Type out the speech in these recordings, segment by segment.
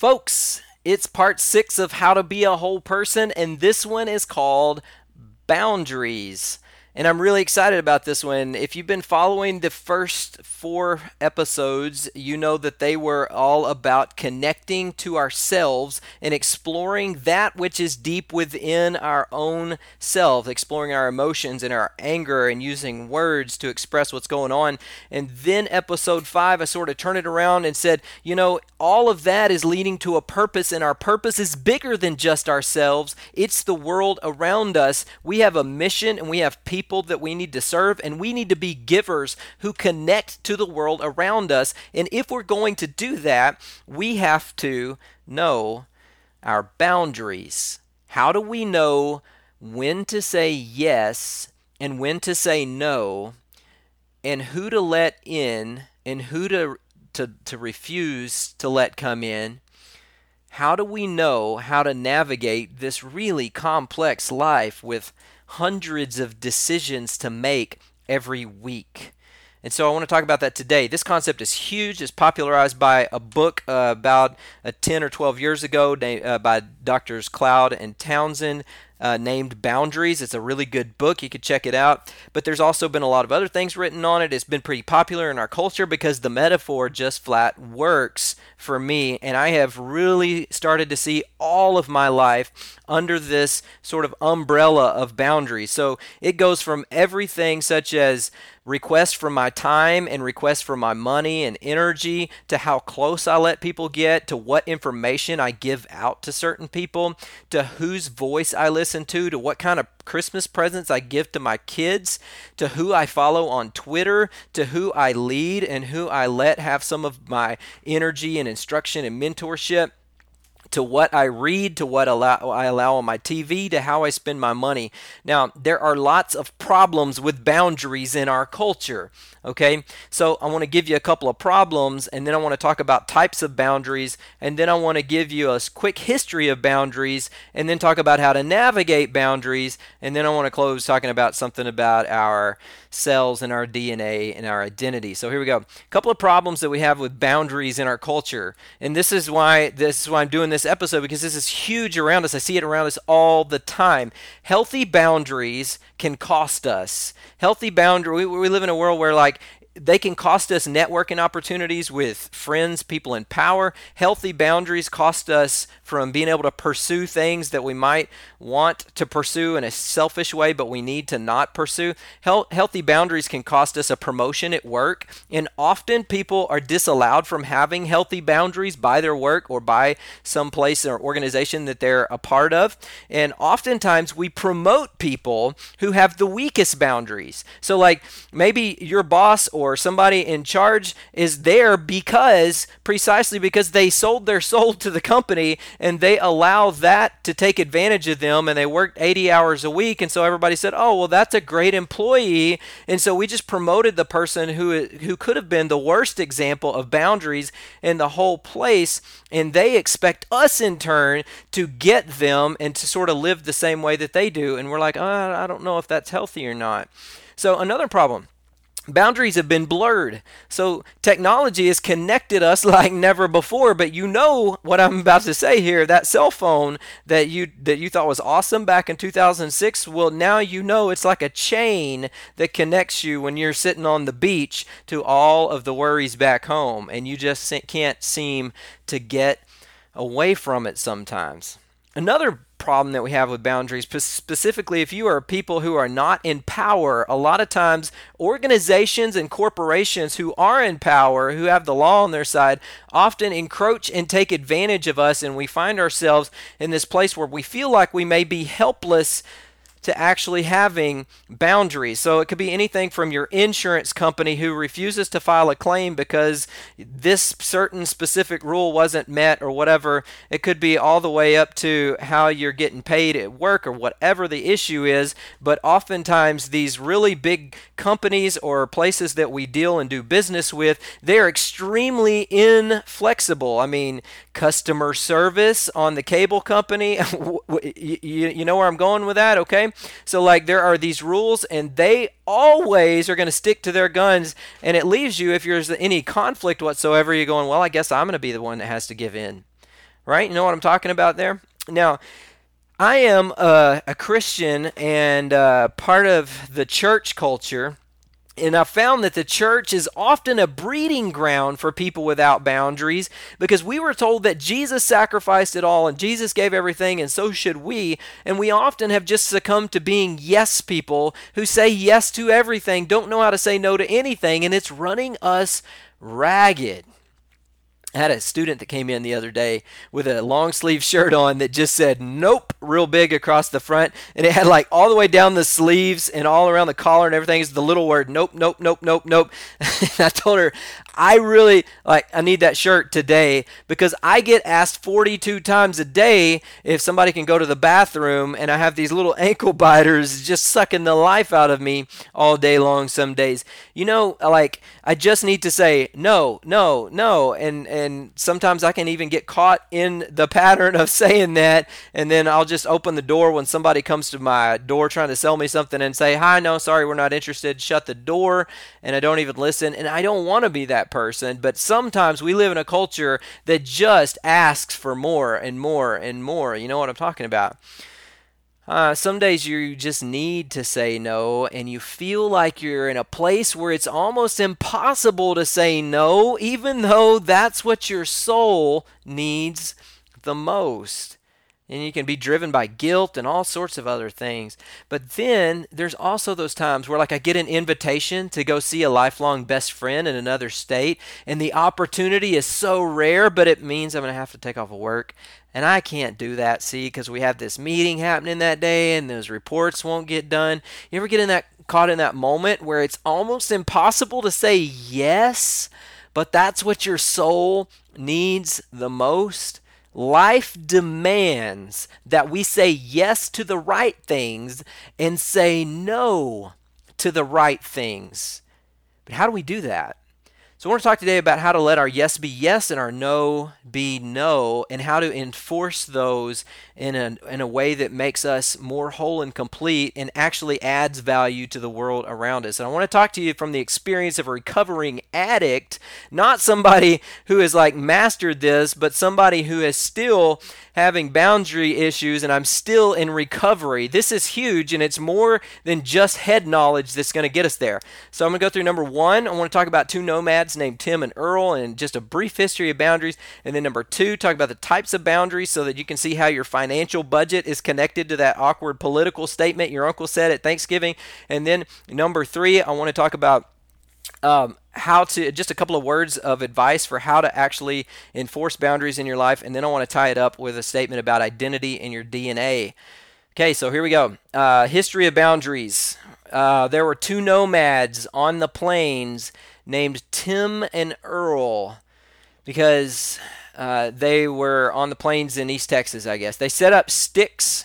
Folks, it's part six of How to Be a Whole Person, and this one is called Boundaries. And I'm really excited about this one. If you've been following the first four episodes, you know that they were all about connecting to ourselves and exploring that which is deep within our own selves, exploring our emotions and our anger and using words to express what's going on. And then episode five, I sort of turned it around and said, you know, all of that is leading to a purpose, and our purpose is bigger than just ourselves, it's the world around us. We have a mission and we have people people that we need to serve, and we need to be givers who connect to the world around us. And if we're going to do that, we have to know our boundaries. How do we know when to say yes and when to say no, and who to let in and who to, to, to refuse to let come in? How do we know how to navigate this really complex life with hundreds of decisions to make every week. And so I want to talk about that today. This concept is huge. It's popularized by a book uh, about uh, 10 or 12 years ago uh, by Doctors Cloud and Townsend uh, named Boundaries. It's a really good book. You could check it out. But there's also been a lot of other things written on it. It's been pretty popular in our culture because the metaphor just flat works for me. And I have really started to see all of my life under this sort of umbrella of boundaries. So it goes from everything such as requests for my time and requests for my money and energy to how close I let people get to what information I give out to certain people to whose voice I listen to to what kind of Christmas presents I give to my kids to who I follow on Twitter to who I lead and who I let have some of my energy and instruction and mentorship to what I read, to what allow, I allow on my TV, to how I spend my money. Now, there are lots of problems with boundaries in our culture. Okay, so I want to give you a couple of problems, and then I want to talk about types of boundaries, and then I want to give you a quick history of boundaries, and then talk about how to navigate boundaries, and then I want to close talking about something about our cells in our DNA and our identity. So here we go. A couple of problems that we have with boundaries in our culture, and this is why this is why I'm doing this episode because this is huge around us. I see it around us all the time. Healthy boundaries can cost us. Healthy boundary. We, we live in a world where like like they can cost us networking opportunities with friends, people in power. Healthy boundaries cost us from being able to pursue things that we might want to pursue in a selfish way, but we need to not pursue. healthy boundaries can cost us a promotion at work, and often people are disallowed from having healthy boundaries by their work or by some place or organization that they're a part of. And oftentimes we promote people who have the weakest boundaries. So, like maybe your boss or somebody in charge is there because precisely because they sold their soul to the company and they allow that to take advantage of them and they worked 80 hours a week. And so everybody said oh well that's a great employee. And so we just promoted the person who who could have been the worst example of boundaries in the whole place. And they expect us in turn to get them and to sort of live the same way that they do. And we're like oh, I don't know if that's healthy or not. So another problem boundaries have been blurred. So technology has connected us like never before, but you know what I'm about to say here, that cell phone that you that you thought was awesome back in 2006, well now you know it's like a chain that connects you when you're sitting on the beach to all of the worries back home and you just can't seem to get away from it sometimes. Another problem that we have with boundaries, specifically if you are people who are not in power, a lot of times organizations and corporations who are in power, who have the law on their side, often encroach and take advantage of us, and we find ourselves in this place where we feel like we may be helpless to actually having boundaries. So it could be anything from your insurance company who refuses to file a claim because this certain specific rule wasn't met or whatever. It could be all the way up to how you're getting paid at work or whatever the issue is. But oftentimes, these really big companies or places that we deal and do business with, they're extremely inflexible. I mean, customer service on the cable company, you, you know where I'm going with that, okay? So, like, there are these rules, and they always are going to stick to their guns. And it leaves you, if there's any conflict whatsoever, you're going, well, I guess I'm going to be the one that has to give in. right? You know what I'm talking about there? Now, I am a, a Christian and uh, part of the church culture and I found that the church is often a breeding ground for people without boundaries because we were told that Jesus sacrificed it all and Jesus gave everything, and so should we. And we often have just succumbed to being yes people who say yes to everything, don't know how to say no to anything, and it's running us ragged. I had a student that came in the other day with a long sleeve shirt on that just said nope real big across the front. And it had like all the way down the sleeves and all around the collar and everything. Is the little word nope nope nope nope nope. And i told her I really like I need that shirt today because I get asked 42 times a day if somebody can go to the bathroom and I have these little ankle biters just sucking the life out of me all day long some days. You know, like I just need to say no, no, no. And and sometimes I can even get caught in the pattern of saying that and then I'll just open the door when somebody comes to my door trying to sell me something and say, "Hi, no, sorry, we're not interested." Shut the door and I don't even listen and I don't want to be that person, but sometimes we live in a culture that just asks for more and more and more. You know what I'm talking about? Uh, some days you just need to say no, and you feel like you're in a place where it's almost impossible to say no, even though that's what your soul needs the most and you can be driven by guilt and all sorts of other things. But then there's also those times where, like, I get an invitation to go see a lifelong best friend in another state, and the opportunity is so rare, but it means I'm going to have to take off of work. And I can't do that, see, because we have this meeting happening that day and those reports won't get done. You ever get in that caught in that moment where it's almost impossible to say yes, but that's what your soul needs the most? Life demands that we say yes to the right things and say no to the right things. But how do we do that? So, I want to talk today about how to let our yes be yes and our no be no, and how to enforce those in a, in a way that makes us more whole and complete and actually adds value to the world around us. And I want to talk to you from the experience of a recovering addict, not somebody who has like mastered this, but somebody who is still having boundary issues and I'm still in recovery. This is huge and it's more than just head knowledge that's going to get us there. So I'm going to go through number one. I want to talk about two nomads named Tim and Earl and just a brief history of boundaries. And then number two, talk about the types of boundaries so that you can see how your financial budget is connected to that awkward political statement your uncle said at Thanksgiving. And then number three, I want to talk about um, how to just a couple of words of advice for how to actually enforce boundaries in your life and then i want to tie it up with a statement about identity in your dna okay so here we go uh, history of boundaries uh, there were two nomads on the plains named tim and earl because uh, they were on the plains in east texas i guess they set up sticks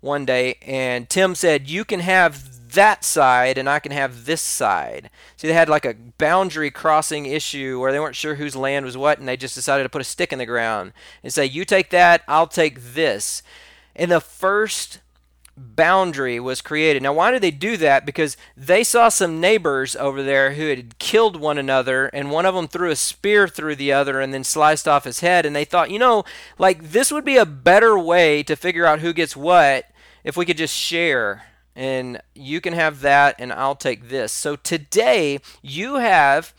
one day and tim said you can have that side and I can have this side. See, they had like a boundary crossing issue where they weren't sure whose land was what, and they just decided to put a stick in the ground and say, You take that, I'll take this. And the first boundary was created. Now, why did they do that? Because they saw some neighbors over there who had killed one another, and one of them threw a spear through the other and then sliced off his head. And they thought, you know, like this would be a better way to figure out who gets what if we could just share and you can have that and I'll take this. So today you have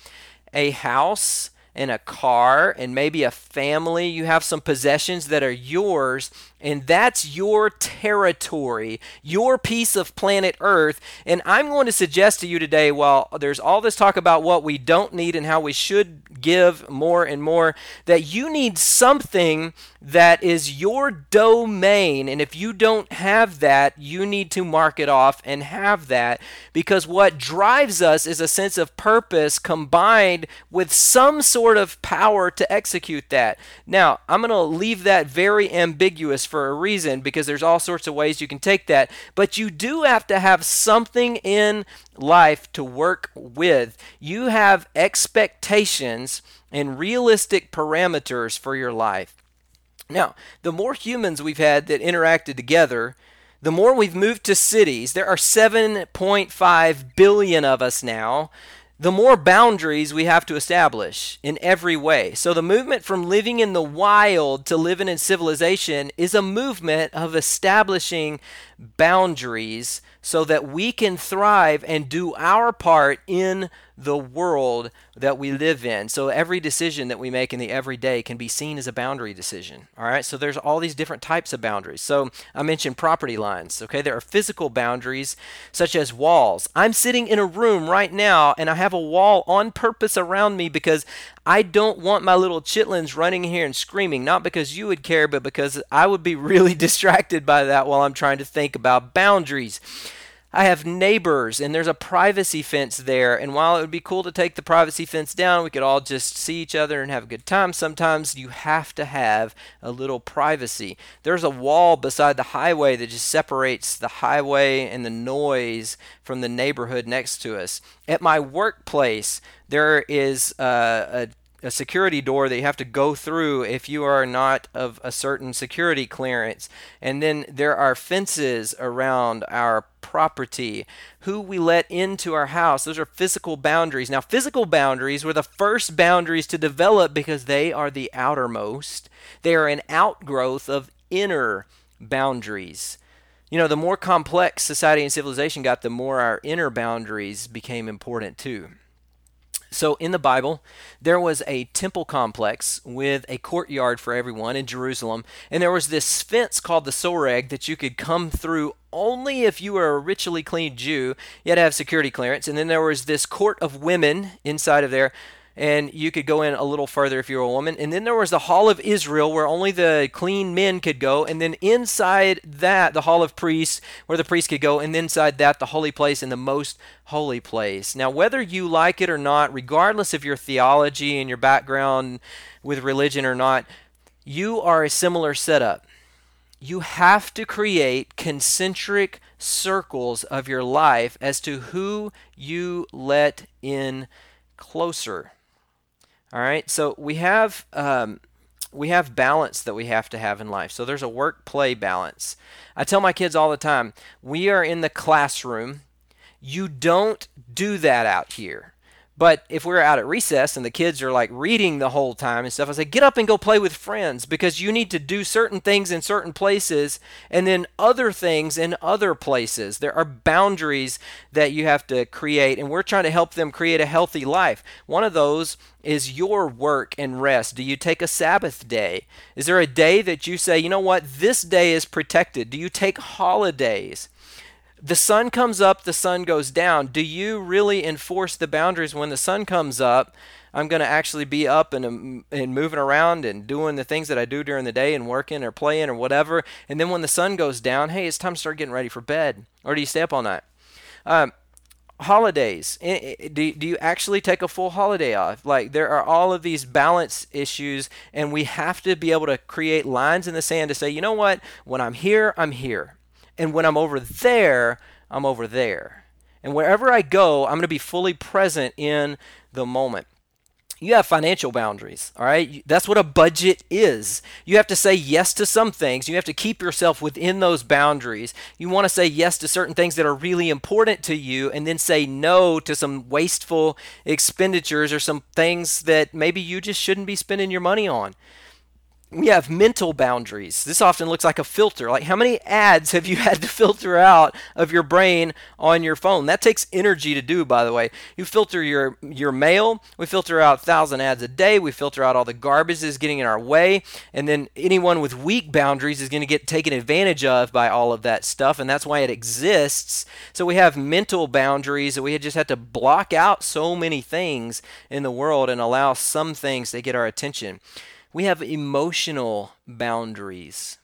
a house and a car and maybe a family. You have some possessions that are yours and that's your territory, your piece of planet Earth. And I'm going to suggest to you today, while there's all this talk about what we don't need and how we should give more and more, that you need something that is your domain. And if you don't have that, you need to mark it off and have that because what drives us is a sense of purpose combined with some sort of power to execute that. Now, I'm going to leave that very ambiguous for a reason because there's all sorts of ways you can take that. But you do have to have something in life to work with. You have expectations and realistic parameters for your life. Now, the more humans we've had that interacted together, the more we've moved to cities. There are 7.5 billion of us now the more boundaries we have to establish in every way. So, the movement from living in the wild to living in civilization is a movement of establishing boundaries so that we can thrive and do our part in the world that we live in. So every decision that we make in the everyday can be seen as a boundary decision. All right? So there's all these different types of boundaries. So I mentioned property lines, okay? There are physical boundaries such as walls. I'm sitting in a room right now and I have a wall on purpose around me because I don't want my little chitlins running here and screaming, not because you would care, but because I would be really distracted by that while I'm trying to think about boundaries. I have neighbors and there's a privacy fence there. And while it would be cool to take the privacy fence down, we could all just see each other and have a good time. Sometimes you have to have a little privacy. There's a wall beside the highway that just separates the highway and the noise from the neighborhood next to us. At my workplace, there is uh, a a security door that you have to go through if you are not of a certain security clearance. And then there are fences around our property, who we let into our house. Those are physical boundaries. Now, physical boundaries were the first boundaries to develop because they are the outermost. They are an outgrowth of inner boundaries. You know, the more complex society and civilization got, the more our inner boundaries became important too. So, in the Bible, there was a temple complex with a courtyard for everyone in Jerusalem, and there was this fence called the Soreg that you could come through only if you were a ritually clean Jew. You had to have security clearance, and then there was this court of women inside of there and you could go in a little further if you were a woman. And then there was the Hall of Israel, where only the clean men could go. And then inside that, the Hall of Priests, where the priests could go. And inside that, the holy place and the most holy place. Now, whether you like it or not, regardless of your theology and your background with religion or not, you are a similar setup. You have to create concentric circles of your life as to who you let in closer. All right, so we have um, we have balance that we have to have in life. So there's a work play balance. I tell my kids all the time, we are in the classroom. You don't do that out here. But if we're out at recess and the kids are like reading the whole time and stuff, I say, get up and go play with friends because you need to do certain things in certain places and then other things in other places. There are boundaries that you have to create, and we're trying to help them create a healthy life. One of those is your work and rest. Do you take a Sabbath day? Is there a day that you say, you know what, this day is protected? Do you take holidays? The sun comes up, the sun goes down. Do you really enforce the boundaries when the sun comes up? I'm going to actually be up and, um, and moving around and doing the things that I do during the day and working or playing or whatever. And then when the sun goes down, hey, it's time to start getting ready for bed. Or do you stay up all night? Um, holidays do, do you actually take a full holiday off like there are all of these balance issues and we have to be able to create lines in the sand to say you know what when i'm here i'm here and when I'm over there, I'm over there. And wherever I go, I'm going to be fully present in the moment. You have financial boundaries, all right? That's what a budget is. You have to say yes to some things. You have to keep yourself within those boundaries. You want to say yes to certain things that are really important to you and then say no to some wasteful expenditures or some things that maybe you just shouldn't be spending your money on we have mental boundaries. This often looks like a filter. Like, how many ads have you had to filter out of your brain on your phone? That takes energy to do, by the way. You filter your, your mail. We filter out 1,000 ads a day. We filter out all the garbage that's getting in our way. And then anyone with weak boundaries is going to get taken advantage of by all of that stuff. And that's why it exists. So we have mental boundaries that we just have to block out so many things in the world and allow some things to get our attention. We have emotional boundaries.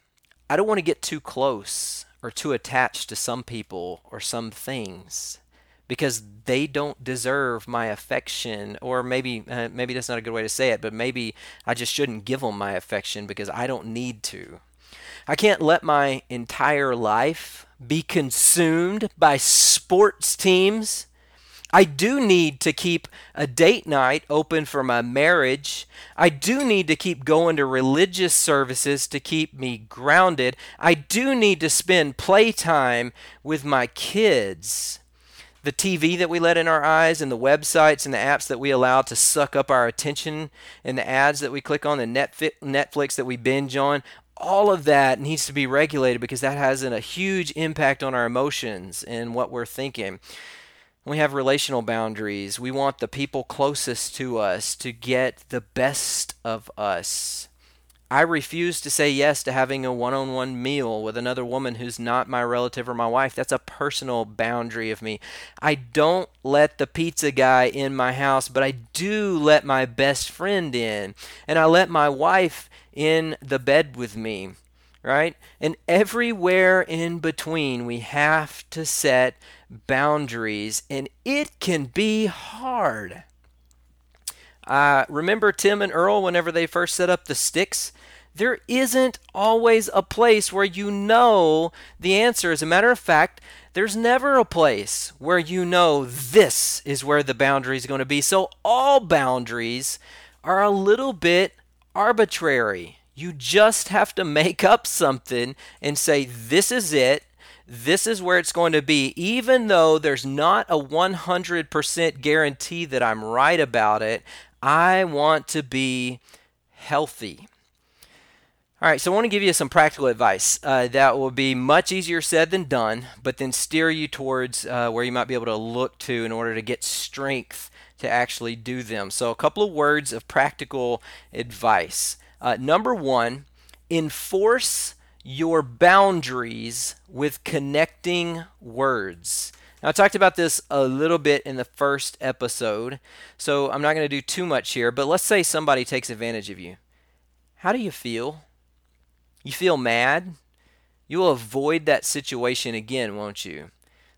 I don't want to get too close or too attached to some people or some things because they don't deserve my affection or maybe uh, maybe that's not a good way to say it but maybe I just shouldn't give them my affection because I don't need to. I can't let my entire life be consumed by sports teams I do need to keep a date night open for my marriage. I do need to keep going to religious services to keep me grounded. I do need to spend playtime with my kids. the TV that we let in our eyes and the websites and the apps that we allow to suck up our attention and the ads that we click on, the Netflix that we binge on, all of that needs to be regulated because that has a huge impact on our emotions and what we're thinking. We have relational boundaries. We want the people closest to us to get the best of us. I refuse to say yes to having a one on one meal with another woman who's not my relative or my wife. That's a personal boundary of me. I don't let the pizza guy in my house, but I do let my best friend in. And I let my wife in the bed with me, right? And everywhere in between, we have to set boundaries, and it can be hard. Uh, remember Tim and Earl whenever they first set up the sticks? There isn't always a place where you know the answer. As a matter of fact, there's never a place where you know this is where the boundary is going to be. So all boundaries are a little bit arbitrary. You just have to make up something and say, this is it. This is where it's going to be, even though there's not a 100% guarantee that I'm right about it. I want to be healthy. All right, so I want to give you some practical advice uh, that will be much easier said than done, but then steer you towards uh, where you might be able to look to in order to get strength to actually do them. So, a couple of words of practical advice. Uh, number one, enforce your boundaries with connecting words. Now, I talked about this a little bit in the first episode, so I'm not going to do too much here, but let's say somebody takes advantage of you. How do you feel? You feel mad? You'll avoid that situation again, won't you?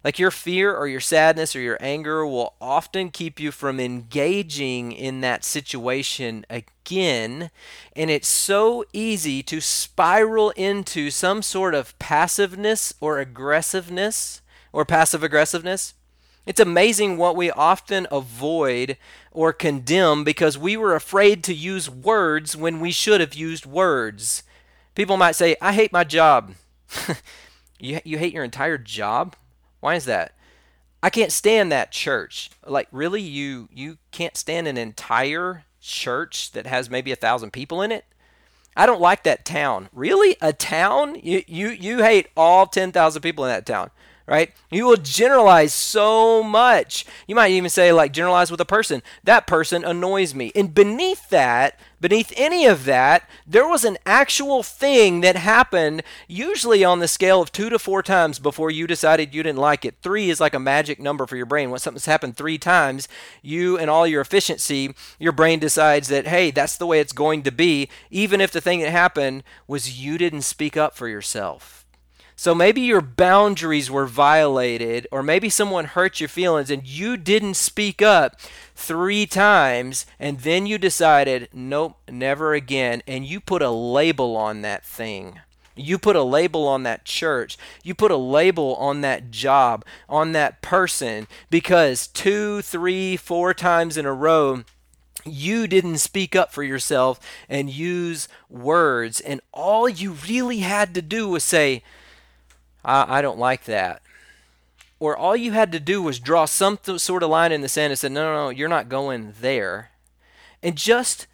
Like your fear or your sadness or your anger will often keep you from engaging in that situation again. And it's so easy to spiral into some sort of passiveness or aggressiveness or passive aggressiveness. It's amazing what we often avoid or condemn because we were afraid to use words when we should have used words. People might say, I hate my job. you, you hate your entire job? Why is that? I can't stand that church. Like, really? You, you can't stand an entire church that has maybe a thousand people in it? I don't like that town. Really? A town? You, you, you hate all 10,000 people in that town right? You will generalize so much. You might even say, like, generalize with a person. That person annoys me. And beneath that, beneath any of that, there was an actual thing that happened, usually on the scale of two to four times before you decided you didn't like it. Three is like a magic number for your brain. When something's happened three times, you and all your efficiency, your brain decides that, hey, that's the way it's going to be, even if the thing that happened was you didn't speak up for yourself. So maybe your boundaries were violated, or maybe someone hurt your feelings and you didn't speak up three times, and then you decided, nope, never again, and you put a label on that thing. You put a label on that church. You put a label on that job, on that person, because two, three, four times in a row, you didn't speak up for yourself and use words. And all you really had to do was say, I, I don't like that. Or all you had to do was draw some th- sort of line in the sand and said, no, no, no, you're not going there. And just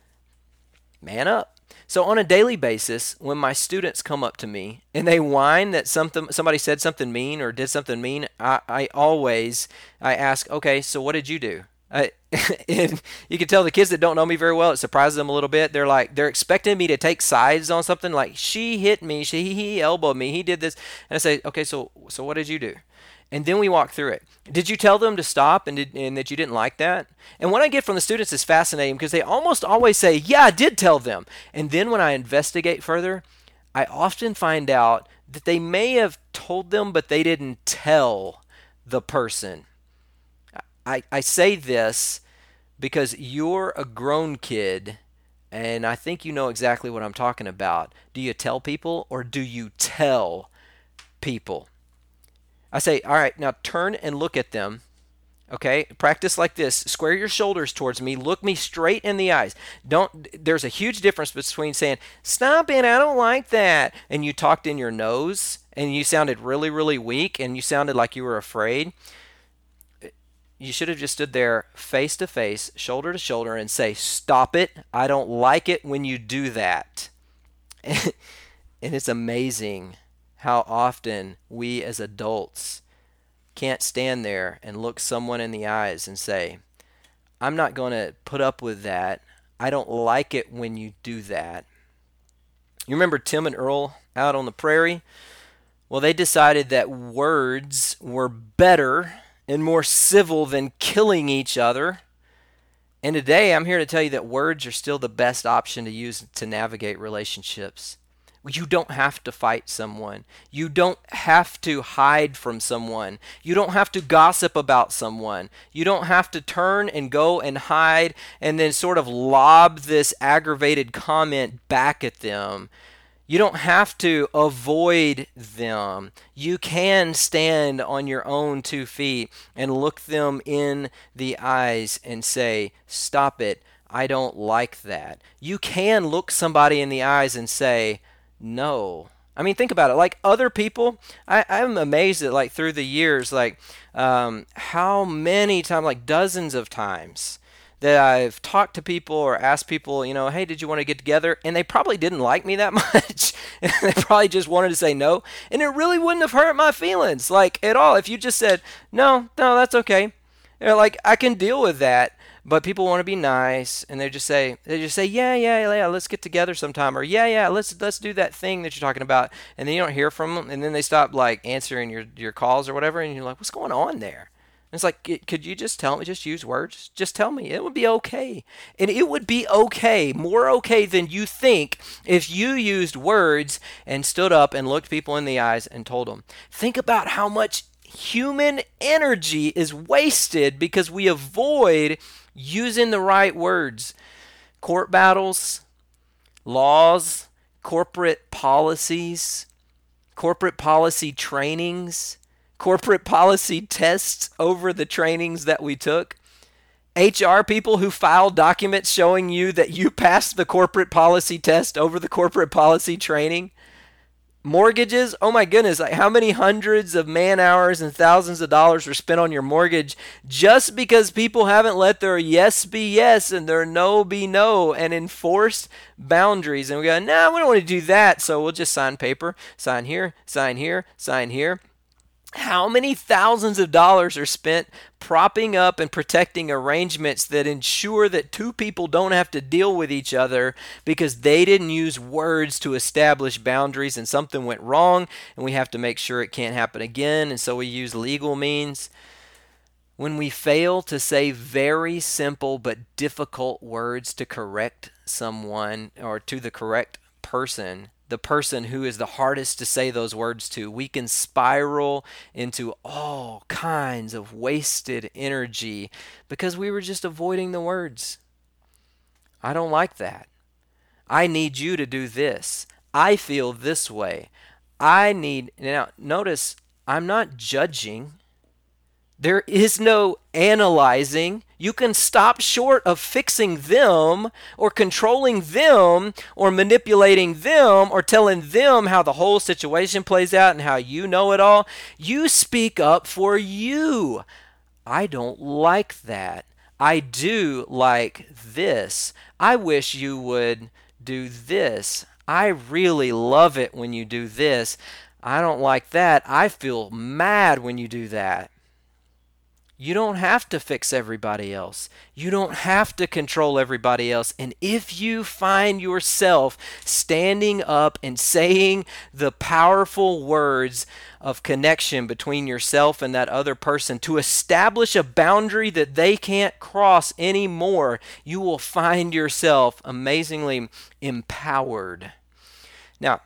man up. So on a daily basis, when my students come up to me and they whine that something somebody said something mean or did something mean, I, I always I ask, okay, so what did you do? Uh, and you can tell the kids that don't know me very well, it surprises them a little bit. They're like, they're expecting me to take sides on something. Like, she hit me, she he elbowed me, he did this, and I say, okay, so so what did you do? And then we walk through it. Did you tell them to stop and, did, and that you didn't like that? And what I get from the students is fascinating because they almost always say, yeah, I did tell them. And then when I investigate further, I often find out that they may have told them, but they didn't tell the person. I, I say this because you're a grown kid and I think you know exactly what I'm talking about. Do you tell people or do you tell people? I say, all right, now turn and look at them. Okay, practice like this. Square your shoulders towards me. Look me straight in the eyes. Don't. There's a huge difference between saying "Stop it, I don't like that," and you talked in your nose and you sounded really, really weak and you sounded like you were afraid you should have just stood there face to face, shoulder to shoulder, and say, Stop it. I don't like it when you do that. and it's amazing how often we as adults can't stand there and look someone in the eyes and say, I'm not going to put up with that. I don't like it when you do that. You remember Tim and Earl out on the prairie? Well, they decided that words were better and more civil than killing each other. And today I'm here to tell you that words are still the best option to use to navigate relationships. You don't have to fight someone. You don't have to hide from someone. You don't have to gossip about someone. You don't have to turn and go and hide and then sort of lob this aggravated comment back at them. You don't have to avoid them. You can stand on your own two feet and look them in the eyes and say, Stop it. I don't like that. You can look somebody in the eyes and say, No. I mean, think about it. Like other people, I, I'm amazed at like through the years, like um, how many times, like dozens of times, that I've talked to people or asked people, you know, hey, did you want to get together? And they probably didn't like me that much. they probably just wanted to say no. And it really wouldn't have hurt my feelings, like at all, if you just said, no, no, that's okay. They're like, I can deal with that. But people want to be nice, and they just say, they just say, yeah, yeah, yeah, let's get together sometime, or yeah, yeah, let's let's do that thing that you're talking about, and then you don't hear from them, and then they stop like answering your your calls or whatever, and you're like, what's going on there? It's like, could you just tell me, just use words? Just tell me. It would be okay. And it would be okay, more okay than you think, if you used words and stood up and looked people in the eyes and told them. Think about how much human energy is wasted because we avoid using the right words. Court battles, laws, corporate policies, corporate policy trainings corporate policy tests over the trainings that we took. HR people who file documents showing you that you passed the corporate policy test over the corporate policy training. Mortgages, oh my goodness, like how many hundreds of man hours and thousands of dollars were spent on your mortgage just because people haven't let their yes be yes and their no be no and enforced boundaries. And we go, no, nah, we don't want to do that, so we'll just sign paper, sign here, sign here, sign here how many thousands of dollars are spent propping up and protecting arrangements that ensure that two people don't have to deal with each other because they didn't use words to establish boundaries and something went wrong and we have to make sure it can't happen again and so we use legal means? When we fail to say very simple but difficult words to correct someone or to the correct person the person who is the hardest to say those words to. We can spiral into all kinds of wasted energy because we were just avoiding the words. I don't like that. I need you to do this. I feel this way. I need. Now, notice I'm not judging. There is no analyzing. You can stop short of fixing them or controlling them or manipulating them or telling them how the whole situation plays out and how you know it all. You speak up for you. I don't like that. I do like this. I wish you would do this. I really love it when you do this. I don't like that. I feel mad when you do that. You don't have to fix everybody else. You don't have to control everybody else. And if you find yourself standing up and saying the powerful words of connection between yourself and that other person to establish a boundary that they can't cross anymore, you will find yourself amazingly empowered. Now,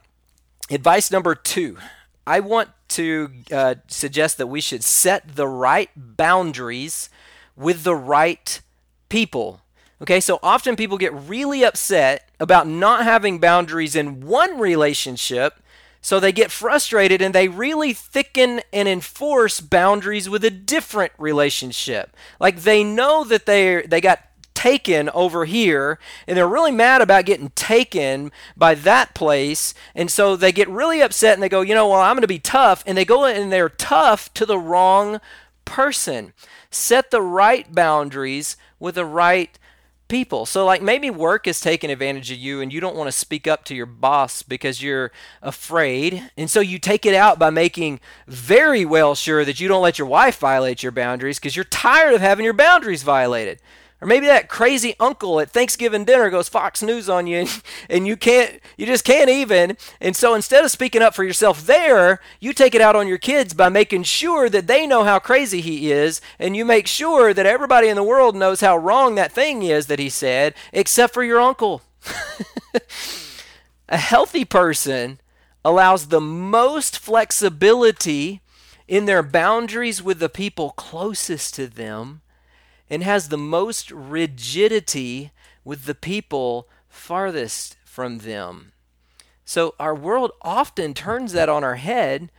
advice number two I want to uh, suggest that we should set the right boundaries with the right people. Okay, so often people get really upset about not having boundaries in one relationship, so they get frustrated and they really thicken and enforce boundaries with a different relationship. Like they know that they they got taken over here and they're really mad about getting taken by that place and so they get really upset and they go you know well i'm going to be tough and they go and they're tough to the wrong person. Set the right boundaries with the right people. So, like maybe work is taking advantage of you and you don't want to speak up to your boss because you're afraid. And so you take it out by making very well sure that you don't let your wife violate your boundaries because you're tired of having your boundaries violated. Or maybe that crazy uncle at Thanksgiving dinner goes Fox News on you and, you can't you just can't even. And so instead of speaking up for yourself there, you take it out on your kids by making sure that they know how crazy he is and you make sure that everybody in the world knows how wrong that thing is that he said except for your uncle. A healthy person allows the most flexibility in their boundaries with the people closest to them and has the most rigidity with the people farthest from them. So our world often turns that on our head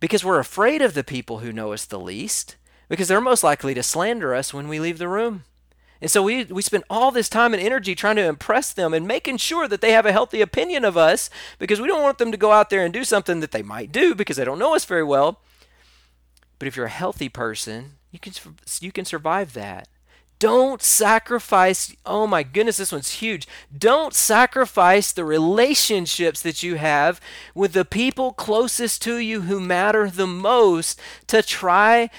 because we're afraid of the people who know us the least, because they're most likely to slander us when we leave the room. And so we, we spend all this time and energy trying to impress them and making sure that they have a healthy opinion of us because we don't want them to go out there and do something that they might do because they don't know us very well. But if you're a healthy person, you can, you can survive that. Don't sacrifice, oh my goodness, this one's huge. Don't sacrifice the relationships that you have with the people closest to you who matter the most to try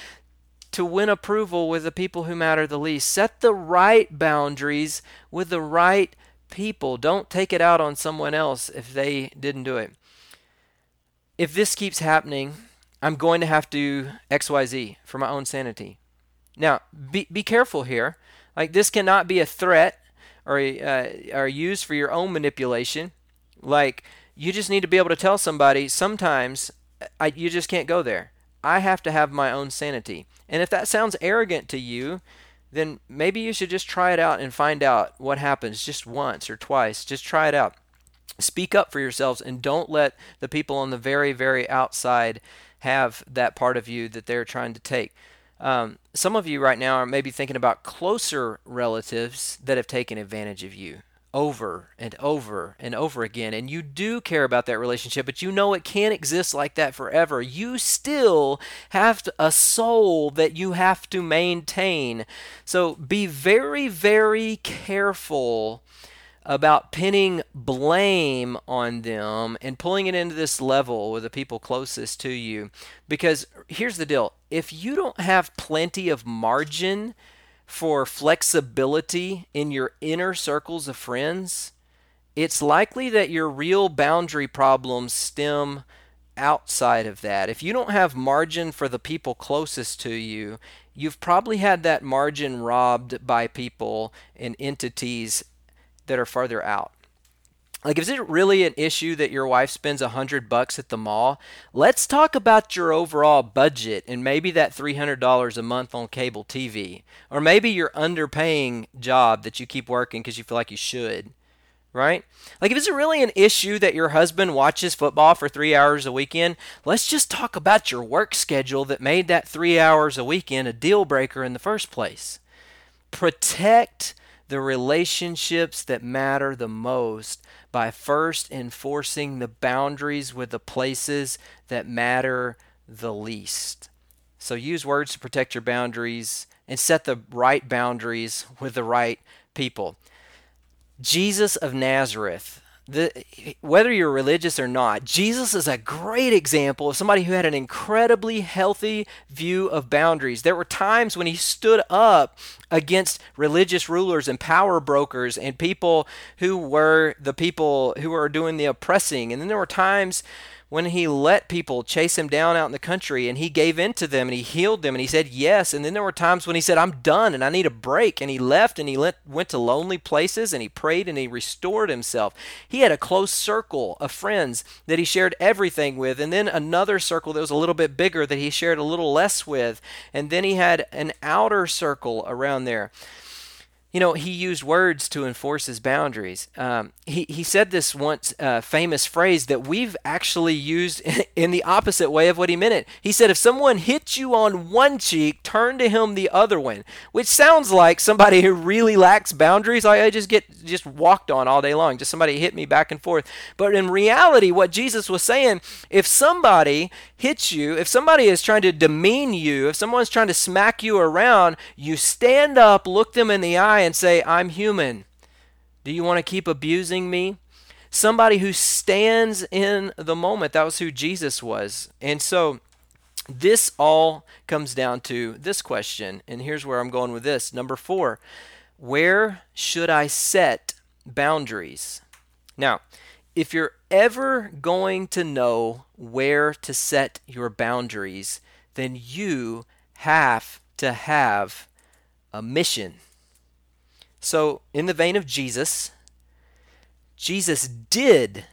to win approval with the people who matter the least. Set the right boundaries with the right people. Don't take it out on someone else if they didn't do it. If this keeps happening, I'm going to have to XYZ for my own sanity. Now, be, be careful here. Like, this cannot be a threat or, uh, or used for your own manipulation. Like, you just need to be able to tell somebody sometimes I, you just can't go there. I have to have my own sanity. And if that sounds arrogant to you, then maybe you should just try it out and find out what happens just once or twice. Just try it out. Speak up for yourselves and don't let the people on the very, very outside have that part of you that they're trying to take. Um, some of you right now are maybe thinking about closer relatives that have taken advantage of you over and over and over again. And you do care about that relationship, but you know it can't exist like that forever. You still have a soul that you have to maintain. So be very, very careful about pinning blame on them and pulling it into this level with the people closest to you. Because here's the deal if you don't have plenty of margin for flexibility in your inner circles of friends, it's likely that your real boundary problems stem outside of that. If you don't have margin for the people closest to you, you've probably had that margin robbed by people and entities that are farther out. Like, is it really an issue that your wife spends a hundred bucks at the mall? Let's talk about your overall budget and maybe that three hundred dollars a month on cable TV, or maybe your underpaying job that you keep working because you feel like you should, right? Like, if it's really an issue that your husband watches football for three hours a weekend, let's just talk about your work schedule that made that three hours a weekend a deal breaker in the first place. Protect the relationships that matter the most by first enforcing the boundaries with the places that matter the least. So use words to protect your boundaries and set the right boundaries with the right people. Jesus of Nazareth the, whether you're religious or not, Jesus is a great example of somebody who had an incredibly healthy view of boundaries. There were times when he stood up against religious rulers and power brokers and people who were the people who were doing the oppressing. And then there were times when he let people chase him down out in the country and he gave in to them and he healed them and he said yes. And then there were times when he said, I'm done and I need a break. And he left and he let, went to lonely places and he prayed and he restored himself. He had a close circle of friends that he shared everything with. And then another circle that was a little bit bigger that he shared a little less with. And then he had an outer circle around there you know, he used words to enforce his boundaries. Um, he, he said this once uh, famous phrase that we've actually used in the opposite way of what he meant it. He said, if someone hits you on one cheek, turn to him the other one, which sounds like somebody who really lacks boundaries. I, I just get just walked on all day long. Just somebody hit me back and forth. But in reality, what Jesus was saying, if somebody hits you, if somebody is trying to demean you, if someone's trying to smack you around, you stand up, look them in the eye, and say, I'm human. Do you want to keep abusing me? Somebody who stands in the moment. That was who Jesus was. And so this all comes down to this question. And here's where I'm going with this. Number four, where should I set boundaries? Now, if you're ever going to know where to set your boundaries, then you have to have a mission. So, in the vein of Jesus, Jesus did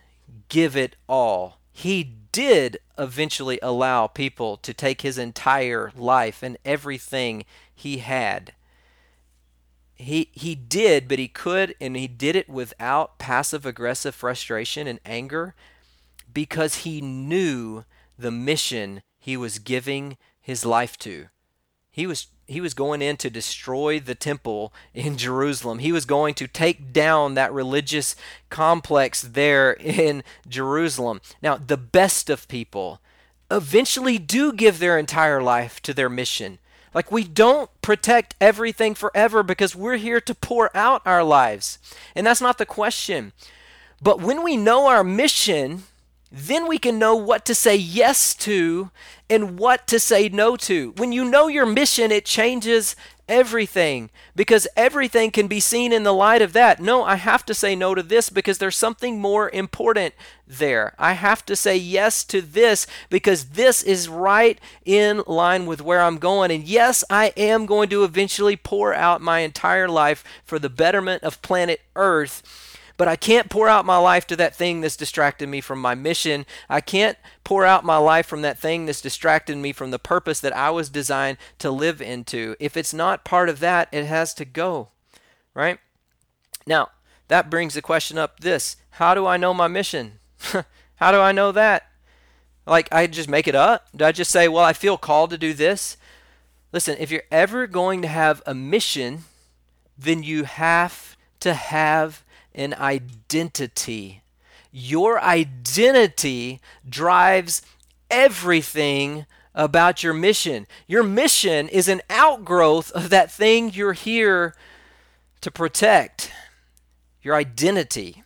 give it all. He did eventually allow people to take his entire life and everything he had. He he did, but he could and he did it without passive aggressive frustration and anger because he knew the mission he was giving his life to. He was he was going in to destroy the temple in Jerusalem. He was going to take down that religious complex there in Jerusalem. Now, the best of people eventually do give their entire life to their mission. Like, we don't protect everything forever because we're here to pour out our lives. And that's not the question. But when we know our mission, then we can know what to say yes to and what to say no to. When you know your mission, it changes everything because everything can be seen in the light of that. No, I have to say no to this because there's something more important there. I have to say yes to this because this is right in line with where I'm going. And yes, I am going to eventually pour out my entire life for the betterment of planet Earth but I can't pour out my life to that thing that's distracting me from my mission. I can't pour out my life from that thing that's distracting me from the purpose that I was designed to live into. If it's not part of that, it has to go, right? Now, that brings the question up this How do I know my mission? How do I know that? Like, I just make it up? Do I just say, well, I feel called to do this? Listen, if you're ever going to have a mission, then you have to have an identity. Your identity drives everything about your mission. Your mission is an outgrowth of that thing you're here to protect your identity.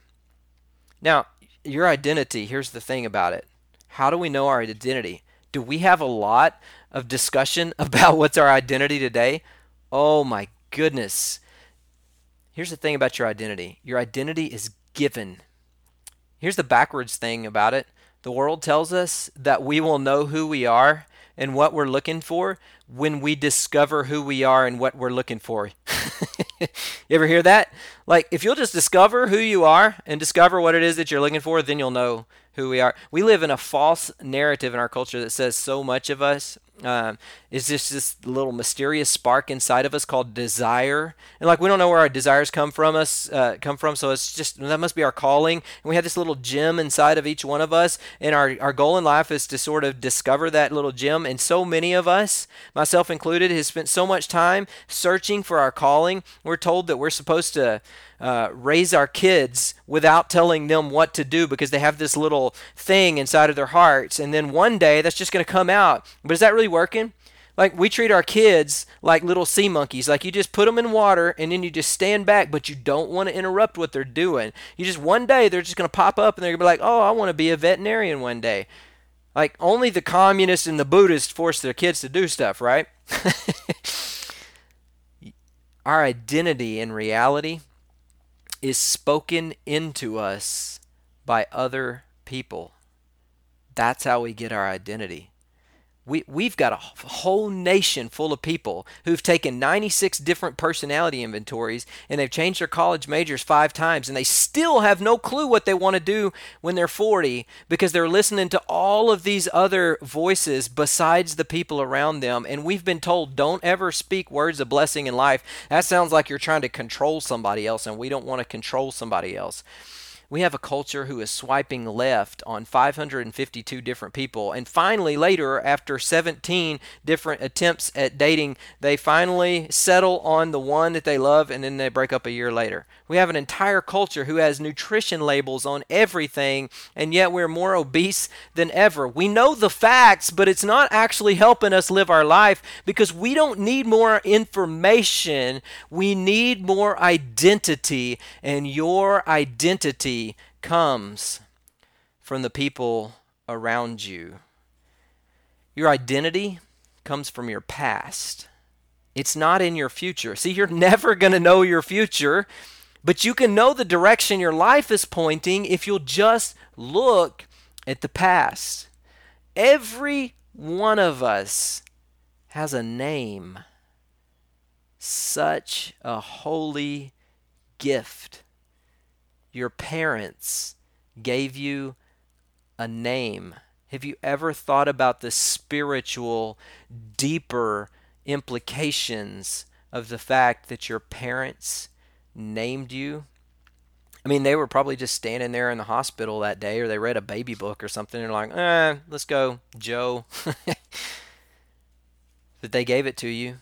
Now, your identity, here's the thing about it. How do we know our identity? Do we have a lot of discussion about what's our identity today? Oh my goodness. Here's the thing about your identity your identity is given. Here's the backwards thing about it the world tells us that we will know who we are and what we're looking for when we discover who we are and what we're looking for. you ever hear that? Like, if you'll just discover who you are and discover what it is that you're looking for, then you'll know who we are. We live in a false narrative in our culture that says so much of us um, is just this little mysterious spark inside of us called desire, and like we don't know where our desires come from us uh, come from. So it's just that must be our calling, and we have this little gem inside of each one of us, and our our goal in life is to sort of discover that little gem. And so many of us, myself included, has spent so much time searching for our calling. We're told that we're supposed to uh, raise our kids without telling them what to do because they have this little thing inside of their hearts. And then one day that's just going to come out. But is that really working? Like we treat our kids like little sea monkeys. Like you just put them in water and then you just stand back, but you don't want to interrupt what they're doing. You just one day they're just going to pop up and they're going to be like, "Oh, I want to be a veterinarian one day." Like only the communists and the Buddhists force their kids to do stuff, right? our identity in reality is spoken into us by other people. That's how we get our identity. We, we've got a whole nation full of people who've taken 96 different personality inventories and they've changed their college majors five times and they still have no clue what they want to do when they're 40 because they're listening to all of these other voices besides the people around them. And we've been told, don't ever speak words of blessing in life. That sounds like you're trying to control somebody else, and we don't want to control somebody else. We have a culture who is swiping left on 552 different people. And finally, later, after 17 different attempts at dating, they finally settle on the one that they love and then they break up a year later. We have an entire culture who has nutrition labels on everything, and yet we're more obese than ever. We know the facts, but it's not actually helping us live our life because we don't need more information. We need more identity, and your identity comes from the people around you. Your identity comes from your past. It's not in your future. See, you're never going to know your future, but you can know the direction your life is pointing if you'll just look at the past. Every one of us has a name. Such a holy gift your parents gave you a name. Have you ever thought about the spiritual, deeper implications of the fact that your parents named you? I mean, they were probably just standing there in the hospital that day, or they read a baby book or something, and they're like, eh, let's go, Joe. that they gave it to you.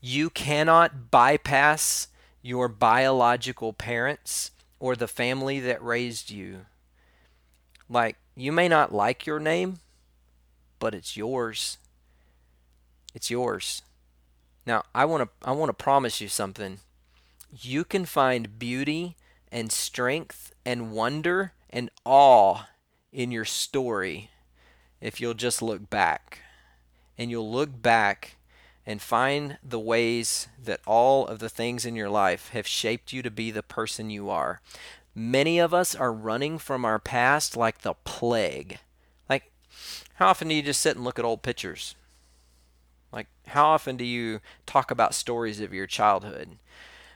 You cannot bypass your biological parents or the family that raised you. Like, you may not like your name, but it's yours. It's yours. Now, I want to I want to promise you something. You can find beauty and strength and wonder and awe in your story if you'll just look back. And you'll look back and find the ways that all of the things in your life have shaped you to be the person you are. Many of us are running from our past like the plague. Like, how often do you just sit and look at old pictures? Like, how often do you talk about stories of your childhood?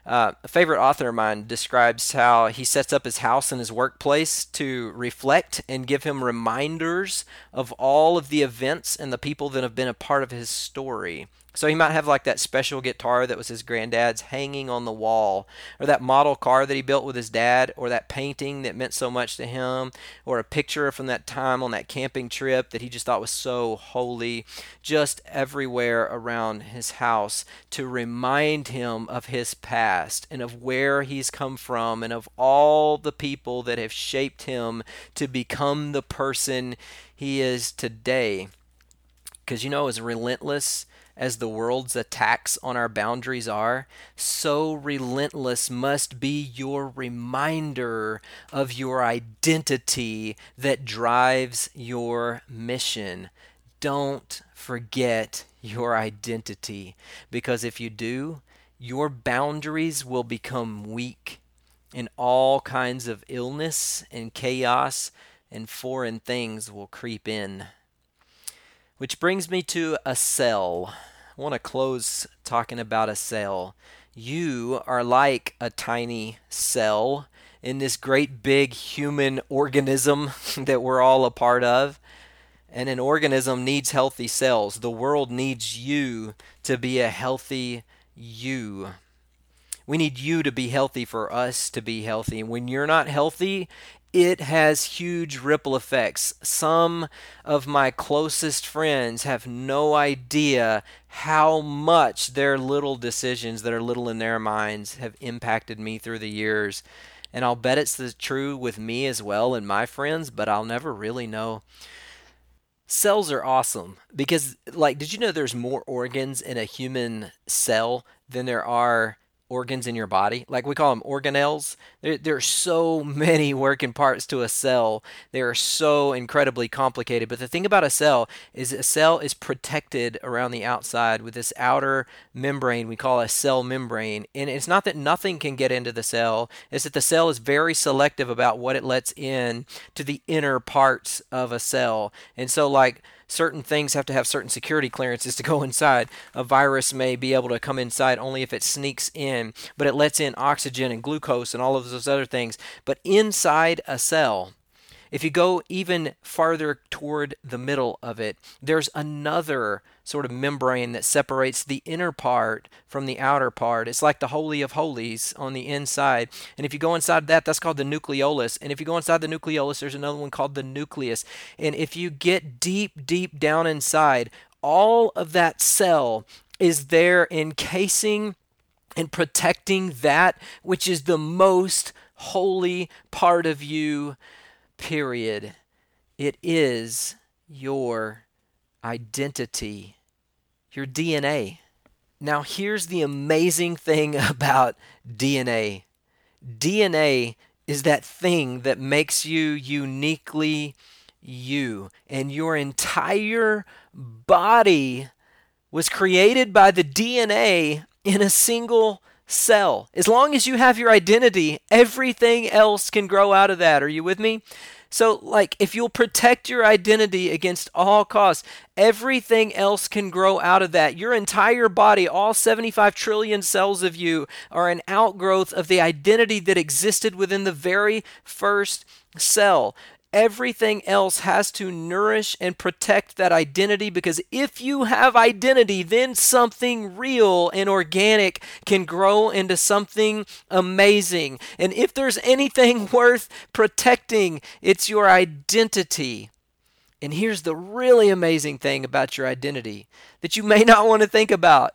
Uh, a favorite author of mine describes how he sets up his house and his workplace to reflect and give him reminders of all of the events and the people that have been a part of his story. So he might have like that special guitar that was his granddad's hanging on the wall, or that model car that he built with his dad, or that painting that meant so much to him, or a picture from that time on that camping trip that he just thought was so holy, just everywhere around his house to remind him of his past and of where he's come from and of all the people that have shaped him to become the person he is today. Because you know, as relentless as the world's attacks on our boundaries are, so relentless must be your reminder of your identity that drives your mission. Don't forget your identity, because if you do, your boundaries will become weak, and all kinds of illness and chaos and foreign things will creep in. Which brings me to a cell. I want to close talking about a cell. You are like a tiny cell in this great big human organism that we're all a part of. And an organism needs healthy cells. The world needs you to be a healthy you. We need you to be healthy for us to be healthy. And when you're not healthy, it has huge ripple effects. Some of my closest friends have no idea how much their little decisions that are little in their minds have impacted me through the years. And I'll bet it's the true with me as well and my friends, but I'll never really know. Cells are awesome because, like, did you know there's more organs in a human cell than there are organs in your body. Like we call them organelles. There, there, are so many working parts to a cell. They are so incredibly complicated. But the thing about a cell is a cell is protected around the outside with this outer membrane we call a cell membrane. And it's not that nothing can get into the cell, it's that the cell is very selective about what it lets in to the inner parts of a cell. And so like certain things have to have certain security clearances to go inside. A virus may be able to come inside only if it sneaks in, but it lets in oxygen and glucose and all of those other things. But inside a cell, If you go even farther toward the middle of it, there's another sort of membrane that separates the inner part from the outer part. It's like the Holy of Holies on the inside. And if you go inside that, that's called the nucleolus. And if you go inside the nucleolus, there's another one called the nucleus. And if you get deep, deep down inside, all of that cell is there encasing and protecting that which is the most holy part of you, period. It is your identity, your DNA. Now, here's the amazing thing about DNA DNA is that thing that makes you uniquely you, and your entire body was created by the DNA in a single cell. As long as you have your identity, everything else can grow out of that. Are you with me? So, like, if you'll protect your identity against all costs, everything else can grow out of that. Your entire body, all 75 trillion cells of you, are an outgrowth of the identity that existed within the very first cell everything else has to nourish and protect that identity because if you have identity, then something real and organic can grow into something amazing. And if there's anything worth protecting, it's your identity. And here's the really amazing thing about your identity that you may not want to think about,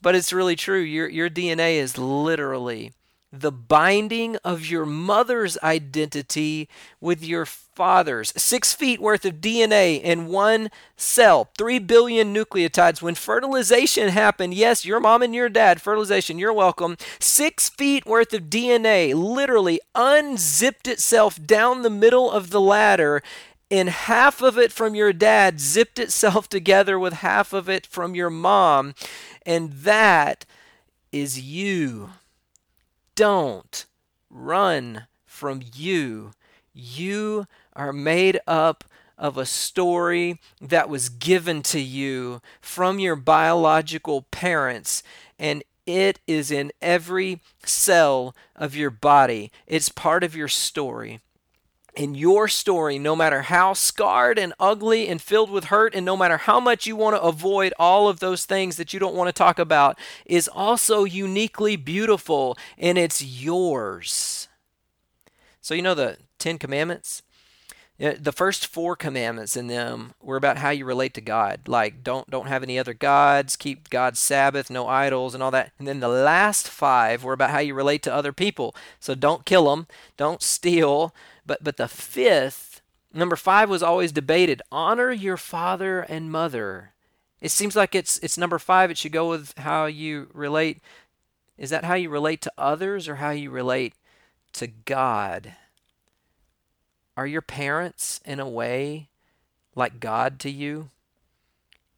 but it's really true. Your, your DNA is literally the binding of your mother's identity with your father's. Six feet worth of DNA in one cell, three billion nucleotides. When fertilization happened, yes, your mom and your dad, fertilization, you're welcome. Six feet worth of DNA literally unzipped itself down the middle of the ladder. And half of it from your dad zipped itself together with half of it from your mom. And that is you don't run from you. You are made up of a story that was given to you from your biological parents, and it is in every cell of your body. It's part of your story in your story, no matter how scarred and ugly and filled with hurt, and no matter how much you want to avoid all of those things that you don't want to talk about, is also uniquely beautiful and it's yours. So, you know the Ten Commandments? The first four commandments in them were about how you relate to God, like don't don't have any other gods, keep God's Sabbath, no idols, and all that. And then the last five were about how you relate to other people. So don't kill them, don't steal, but but the fifth, number five, was always debated. Honor your father and mother. It seems like it's it's number five. It should go with how you relate. Is that how you relate to others or how you relate to God? Are your parents in a way like God to you?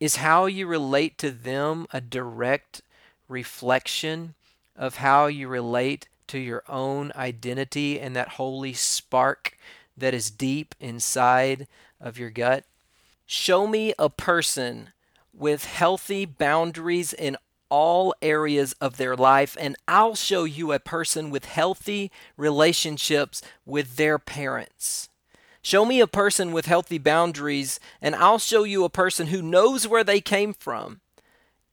Is how you relate to them a direct reflection of how you relate to your own identity and that holy spark that is deep inside of your gut. Show me a person with healthy boundaries in all areas of their life, and I'll show you a person with healthy relationships with their parents. Show me a person with healthy boundaries, and I'll show you a person who knows where they came from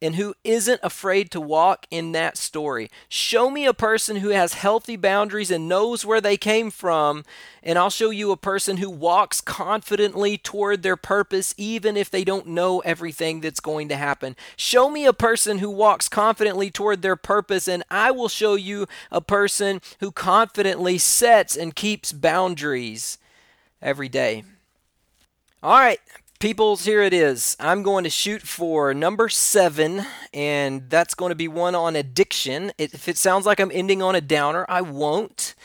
and who isn't afraid to walk in that story. Show me a person who has healthy boundaries and knows where they came from, and I'll show you a person who walks confidently toward their purpose even if they don't know everything that's going to happen. Show me a person who walks confidently toward their purpose, and I will show you a person who confidently sets and keeps boundaries every day. All right, Peoples, here it is. I'm going to shoot for number seven, and that's going to be one on addiction. If it sounds like I'm ending on a downer, I won't.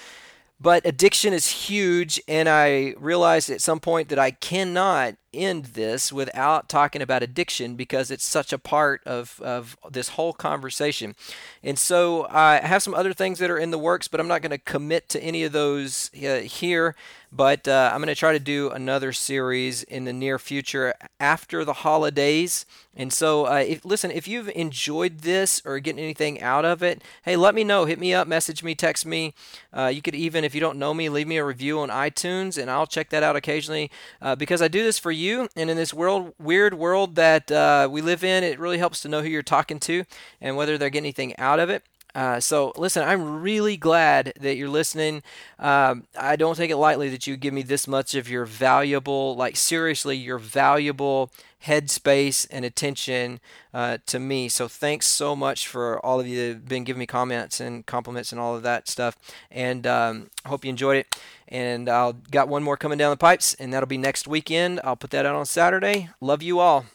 But addiction is huge, and I realized at some point that I cannot end this without talking about addiction because it's such a part of, of this whole conversation. And so I have some other things that are in the works, but I'm not going to commit to any of those uh, here. But uh, I'm going to try to do another series in the near future after the holidays. And so, uh, if, listen, if you've enjoyed this or getting anything out of it, hey, let me know. Hit me up, message me, text me. Uh, you could even, if you don't know me, leave me a review on iTunes, and I'll check that out occasionally uh, because I do this for you. And in this world, weird world that uh, we live in, it really helps to know who you're talking to and whether they're getting anything out of it. Uh, so listen, I'm really glad that you're listening. Um, I don't take it lightly that you give me this much of your valuable, like seriously, your valuable headspace and attention uh, to me. So thanks so much for all of you that have been giving me comments and compliments and all of that stuff. And um, hope you enjoyed it. And I'll got one more coming down the pipes, and that'll be next weekend. I'll put that out on Saturday. Love you all.